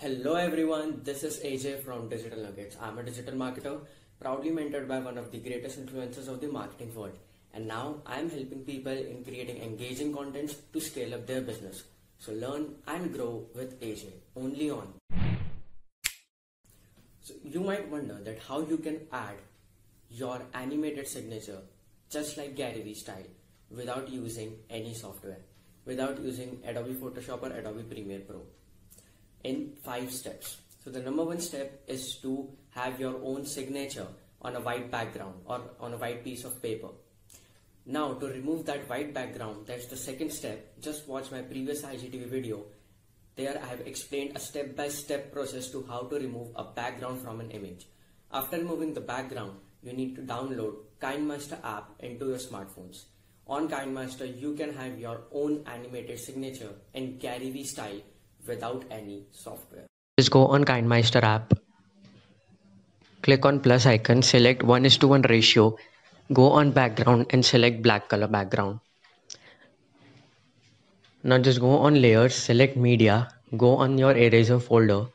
Hello everyone, this is AJ from Digital Nuggets. I'm a digital marketer, proudly mentored by one of the greatest influencers of the marketing world. And now I'm helping people in creating engaging contents to scale up their business. So learn and grow with AJ, only on. So you might wonder that how you can add your animated signature just like Gary Vee style without using any software, without using Adobe Photoshop or Adobe Premiere Pro in five steps. So the number one step is to have your own signature on a white background or on a white piece of paper. Now to remove that white background, that's the second step. Just watch my previous IGTV video. There I have explained a step-by-step process to how to remove a background from an image. After removing the background, you need to download KineMaster app into your smartphones. On KineMaster, you can have your own animated signature in Gary Vee style without any software. Just go on KineMaster app. Click on plus icon, select 1 is to 1 ratio. Go on background and select black color background. Now just go on layers, select media, go on your eraser folder,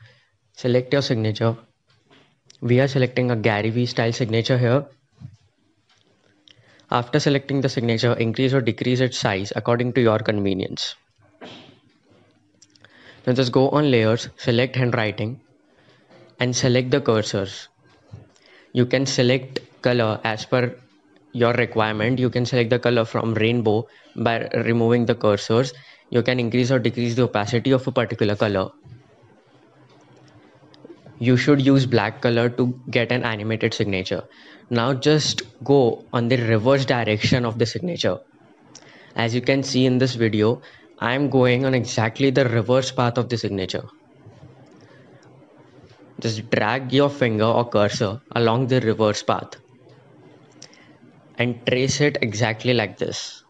select your signature. We are selecting a Gary Vee style signature here. After selecting the signature, increase or decrease its size according to your convenience. Now just go on layers, select handwriting and select the cursors. You can select color as per your requirement. You can select the color from rainbow by removing the cursors. You can increase or decrease the opacity of a particular color. You should use black color to get an animated signature. Now just go on the reverse direction of the signature. As you can see in this video, I am going on exactly the reverse path of the signature. Just drag your finger or cursor along the reverse path and trace it exactly like this.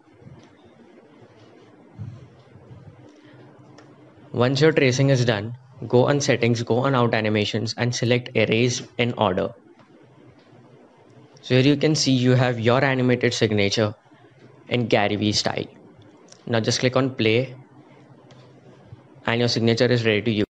Once your tracing is done, go on settings, go on out animations and select erase in order. So here you can see you have your animated signature in Gary Vee style. Now just click on play and your signature is ready to use.